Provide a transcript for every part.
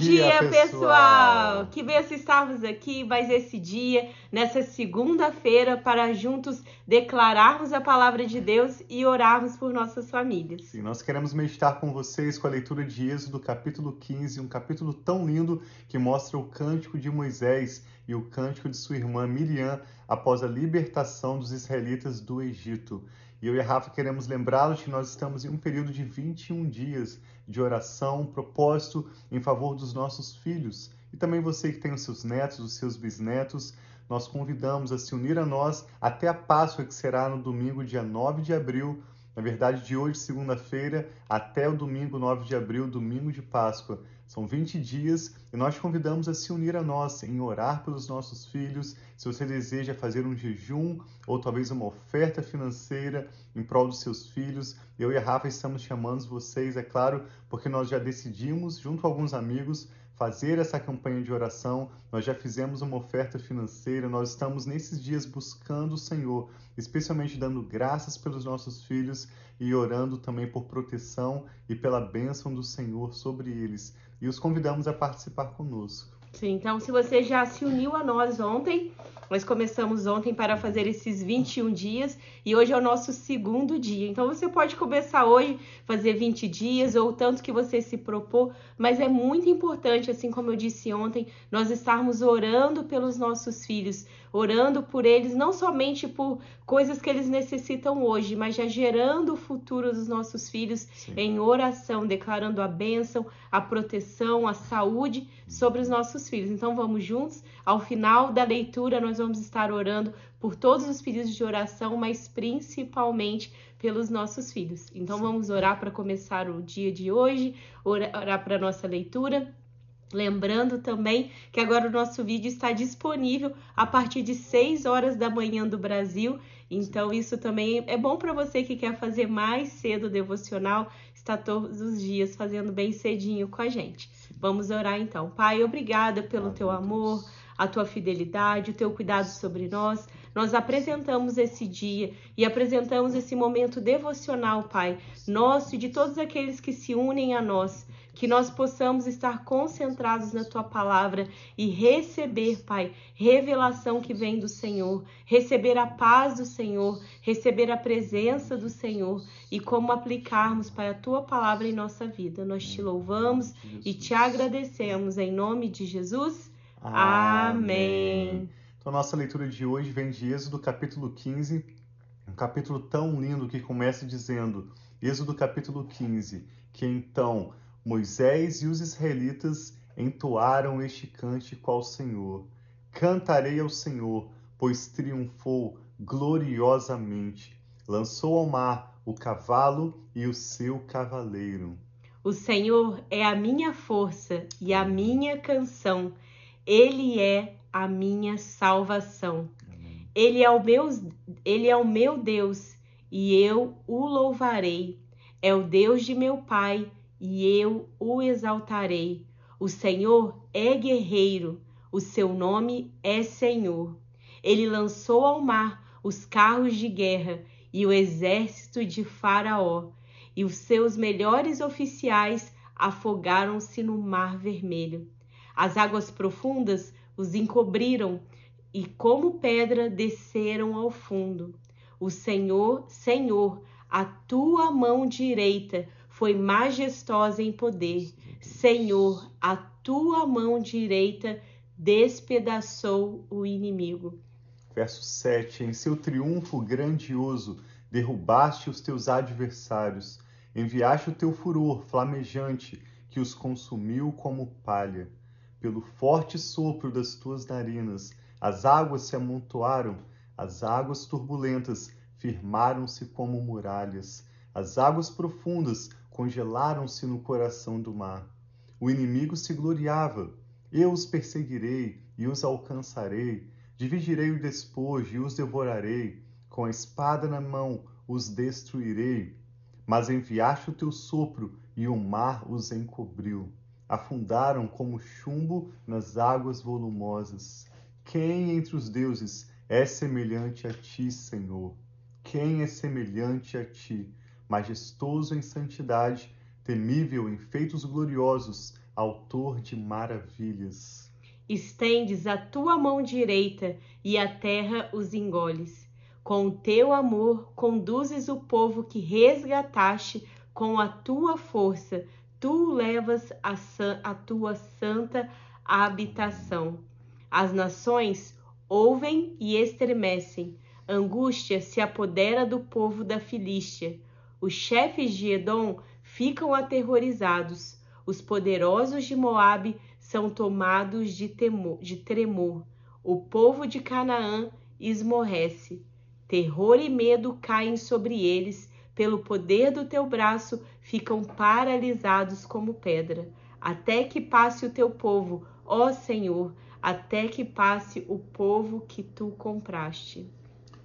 dia, dia pessoal! Que benção estarmos aqui mais esse dia, nessa segunda-feira, para juntos declararmos a palavra de Deus e orarmos por nossas famílias. Sim, nós queremos meditar com vocês com a leitura de Êxodo, capítulo 15, um capítulo tão lindo que mostra o cântico de Moisés e o cântico de sua irmã Miriam após a libertação dos israelitas do Egito. E eu e a Rafa queremos lembrá-los que nós estamos em um período de 21 dias de oração, propósito em favor dos nossos filhos. E também você que tem os seus netos, os seus bisnetos, nós convidamos a se unir a nós até a Páscoa, que será no domingo, dia 9 de abril. Na verdade, de hoje, segunda-feira, até o domingo 9 de abril, domingo de Páscoa. São 20 dias e nós te convidamos a se unir a nós em orar pelos nossos filhos. Se você deseja fazer um jejum ou talvez uma oferta financeira em prol dos seus filhos, eu e a Rafa estamos chamando vocês, é claro, porque nós já decidimos, junto a alguns amigos, fazer essa campanha de oração. Nós já fizemos uma oferta financeira, nós estamos nesses dias buscando o Senhor, especialmente dando graças pelos nossos filhos e orando também por proteção e pela bênção do Senhor sobre eles. E os convidamos a participar conosco. Sim, então se você já se uniu a nós ontem, nós começamos ontem para fazer esses 21 dias e hoje é o nosso segundo dia. Então você pode começar hoje, fazer 20 dias ou tanto que você se propor, mas é muito importante, assim como eu disse ontem, nós estarmos orando pelos nossos filhos, orando por eles, não somente por coisas que eles necessitam hoje, mas já gerando o futuro dos nossos filhos Sim. em oração, declarando a bênção, a proteção, a saúde sobre os nossos filhos. Então vamos juntos, ao final da leitura nós vamos estar orando por todos os pedidos de oração, mas principalmente pelos nossos filhos. Então vamos orar para começar o dia de hoje, orar para a nossa leitura. Lembrando também que agora o nosso vídeo está disponível a partir de 6 horas da manhã do Brasil. Então, isso também é bom para você que quer fazer mais cedo o devocional, está todos os dias fazendo bem cedinho com a gente. Vamos orar então. Pai, obrigada pelo teu amor, a tua fidelidade, o teu cuidado sobre nós. Nós apresentamos esse dia e apresentamos esse momento devocional, Pai, nosso e de todos aqueles que se unem a nós que nós possamos estar concentrados na tua palavra e receber, Pai, revelação que vem do Senhor, receber a paz do Senhor, receber a presença do Senhor e como aplicarmos, Pai, a tua palavra em nossa vida. Nós te louvamos e te agradecemos em nome de Jesus. Amém. Então, nossa leitura de hoje vem de Êxodo capítulo 15, um capítulo tão lindo que começa dizendo, Êxodo capítulo 15, que então Moisés e os israelitas entoaram este cântico ao Senhor. Cantarei ao Senhor, pois triunfou gloriosamente. Lançou ao mar o cavalo e o seu cavaleiro. O Senhor é a minha força e a minha canção. Ele é a minha salvação. Ele é o meu, ele é o meu Deus e eu o louvarei. É o Deus de meu pai e eu o exaltarei. O Senhor é guerreiro, o seu nome é Senhor. Ele lançou ao mar os carros de guerra e o exército de Faraó, e os seus melhores oficiais afogaram-se no mar vermelho. As águas profundas os encobriram e, como pedra, desceram ao fundo. O Senhor, Senhor, a tua mão direita foi majestosa em poder. Senhor, a tua mão direita despedaçou o inimigo. Verso 7: Em seu triunfo grandioso, derrubaste os teus adversários, enviaste o teu furor flamejante, que os consumiu como palha. Pelo forte sopro das tuas narinas, as águas se amontoaram, as águas turbulentas firmaram-se como muralhas, as águas profundas congelaram-se no coração do mar. O inimigo se gloriava. Eu os perseguirei e os alcançarei. Dividirei o despojo e os devorarei. Com a espada na mão os destruirei. Mas enviaste o teu sopro e o mar os encobriu. Afundaram como chumbo nas águas volumosas. Quem entre os deuses é semelhante a ti, Senhor? Quem é semelhante a ti? Majestoso em santidade, temível em feitos gloriosos, autor de maravilhas. Estendes a tua mão direita e a terra os engoles. Com o teu amor conduzes o povo que resgataste com a tua força, tu levas a, a tua santa habitação. As nações ouvem e estremecem. Angústia se apodera do povo da Filístia. Os chefes de Edom ficam aterrorizados. Os poderosos de Moabe são tomados de, temor, de tremor. O povo de Canaã esmorrece. Terror e medo caem sobre eles, pelo poder do teu braço ficam paralisados como pedra, até que passe o teu povo, ó Senhor, até que passe o povo que tu compraste.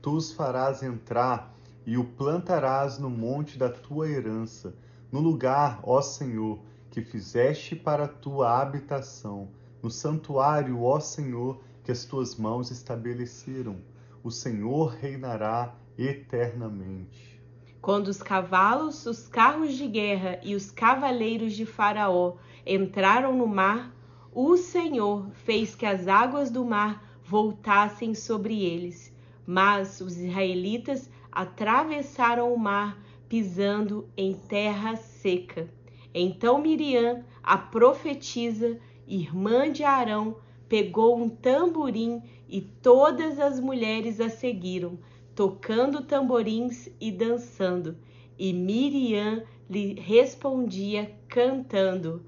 Tu os farás entrar e o plantarás no monte da tua herança, no lugar, ó Senhor, que fizeste para a tua habitação, no santuário, ó Senhor, que as tuas mãos estabeleceram. O Senhor reinará eternamente. Quando os cavalos, os carros de guerra e os cavaleiros de Faraó entraram no mar, o Senhor fez que as águas do mar voltassem sobre eles. Mas os israelitas atravessaram o mar pisando em terra seca. Então Miriam, a profetisa, irmã de Arão, pegou um tamborim e todas as mulheres a seguiram, tocando tamborins e dançando. E Miriam lhe respondia cantando: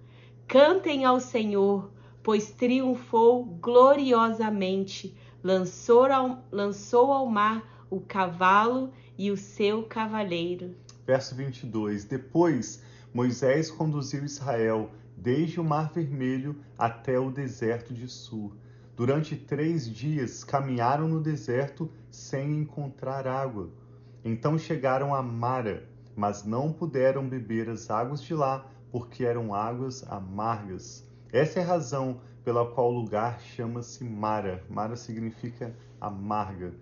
Cantem ao Senhor, pois triunfou gloriosamente, lançou ao, lançou ao mar o cavalo e o seu cavaleiro. Verso 22: Depois Moisés conduziu Israel desde o Mar Vermelho até o deserto de Sur. Durante três dias caminharam no deserto sem encontrar água. Então chegaram a Mara, mas não puderam beber as águas de lá, porque eram águas amargas. Essa é a razão pela qual o lugar chama-se Mara. Mara significa amarga.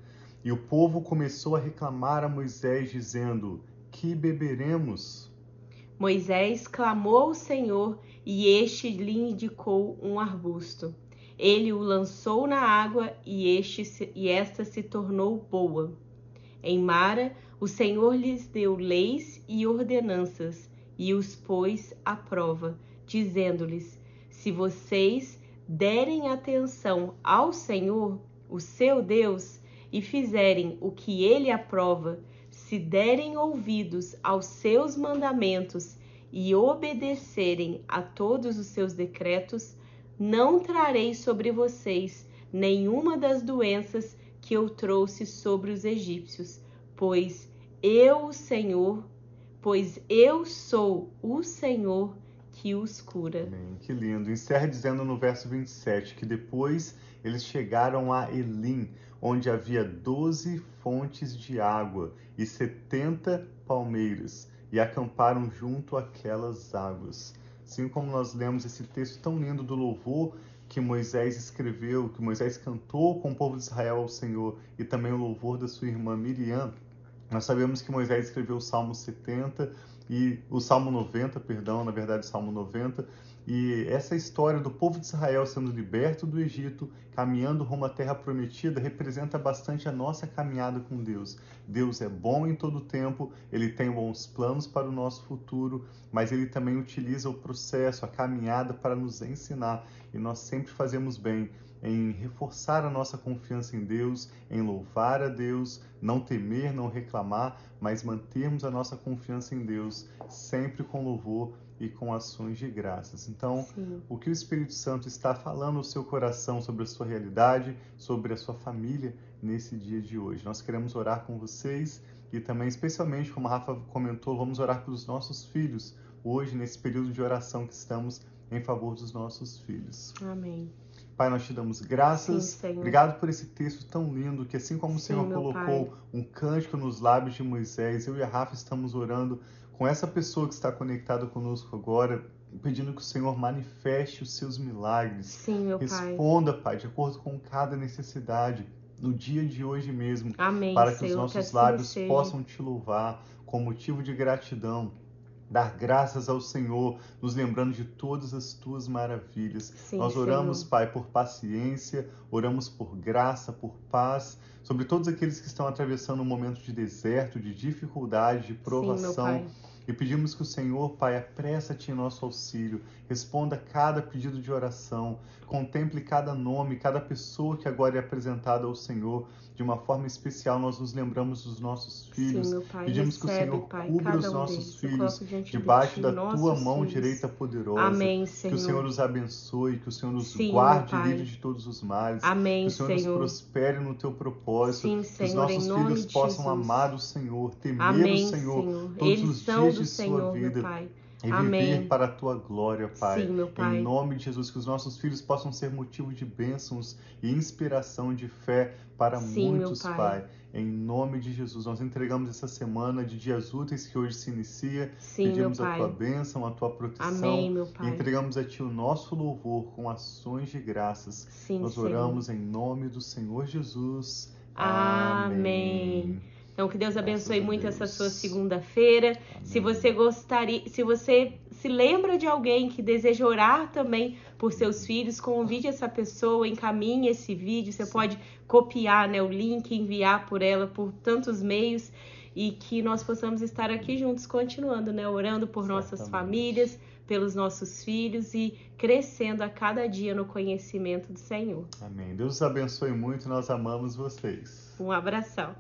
E o povo começou a reclamar a Moisés, dizendo: Que beberemos? Moisés clamou ao Senhor e este lhe indicou um arbusto. Ele o lançou na água e, este, e esta se tornou boa. Em Mara, o Senhor lhes deu leis e ordenanças e os pôs à prova, dizendo-lhes: Se vocês derem atenção ao Senhor, o seu Deus, e fizerem o que ele aprova, se derem ouvidos aos seus mandamentos e obedecerem a todos os seus decretos, não trarei sobre vocês nenhuma das doenças que eu trouxe sobre os egípcios, pois eu, o Senhor, pois eu sou o Senhor que os cura. Amém. Que lindo. Encerra dizendo no verso 27 que depois eles chegaram a Elim, onde havia doze fontes de água e setenta palmeiras, e acamparam junto àquelas águas. Assim como nós lemos esse texto tão lindo do louvor que Moisés escreveu, que Moisés cantou com o povo de Israel ao Senhor, e também o louvor da sua irmã Miriam, nós sabemos que Moisés escreveu o Salmo 70 e o Salmo 90, perdão, na verdade, o Salmo 90, e essa história do povo de Israel sendo liberto do Egito, caminhando rumo à terra prometida, representa bastante a nossa caminhada com Deus. Deus é bom em todo tempo, ele tem bons planos para o nosso futuro, mas ele também utiliza o processo, a caminhada para nos ensinar, e nós sempre fazemos bem em reforçar a nossa confiança em Deus, em louvar a Deus, não temer, não reclamar, mas mantermos a nossa confiança em Deus sempre com louvor e com ações de graças. Então, Sim. o que o Espírito Santo está falando no seu coração sobre a sua realidade, sobre a sua família nesse dia de hoje? Nós queremos orar com vocês e também, especialmente, como a Rafa comentou, vamos orar pelos nossos filhos hoje, nesse período de oração que estamos em favor dos nossos filhos. Amém. Pai, nós te damos graças. Sim, Obrigado por esse texto tão lindo, que assim como Sim, o Senhor colocou pai. um cântico nos lábios de Moisés, eu e a Rafa estamos orando com essa pessoa que está conectada conosco agora, pedindo que o Senhor manifeste os seus milagres. Sim, meu Responda, pai. pai, de acordo com cada necessidade, no dia de hoje mesmo, Amém, para que Senhor, os nossos assim lábios possam te louvar com motivo de gratidão dar graças ao Senhor, nos lembrando de todas as tuas maravilhas. Sim, Nós oramos, Senhor. Pai, por paciência, oramos por graça, por paz, sobre todos aqueles que estão atravessando um momento de deserto, de dificuldade, de Sim, provação. Pai. E pedimos que o Senhor, Pai, apressa-te em nosso auxílio, responda cada pedido de oração, contemple cada nome, cada pessoa que agora é apresentada ao Senhor. De uma forma especial, nós nos lembramos dos nossos filhos. Sim, Pai. Pedimos que o Recebe, Senhor Pai, cubra os um nossos filhos debaixo da tua mão filhos. direita poderosa. Amém, Que Senhor. o Senhor os abençoe, que o Senhor nos Sim, guarde livre de todos os males. Amém, que o Senhor, nos Senhor. prospere no teu propósito. Sim, que os Senhor, nossos filhos possam amar o Senhor, temer Amém, o Senhor, Senhor. todos Eles os dias do de sua Senhor, vida. meu Pai. E Amém. viver para a tua glória, Pai. Sim, meu Pai. Em nome de Jesus, que os nossos filhos possam ser motivo de bênçãos e inspiração de fé para Sim, muitos, Pai. Pai. Em nome de Jesus, nós entregamos essa semana de dias úteis que hoje se inicia. Sim, Pedimos a tua bênção, a tua proteção. Amém, meu E Pai. entregamos a Ti o nosso louvor com ações de graças. Sim, Nós Senhor. oramos em nome do Senhor Jesus. Amém. Então, que Deus abençoe Graças muito Deus. essa sua segunda-feira. Se você gostaria, se você se lembra de alguém que deseja orar também por seus filhos, convide essa pessoa, encaminhe esse vídeo. Você pode copiar né, o link, enviar por ela por tantos meios e que nós possamos estar aqui juntos, continuando, né, orando por nossas famílias, pelos nossos filhos e crescendo a cada dia no conhecimento do Senhor. Amém. Deus os abençoe muito. Nós amamos vocês. Um abração.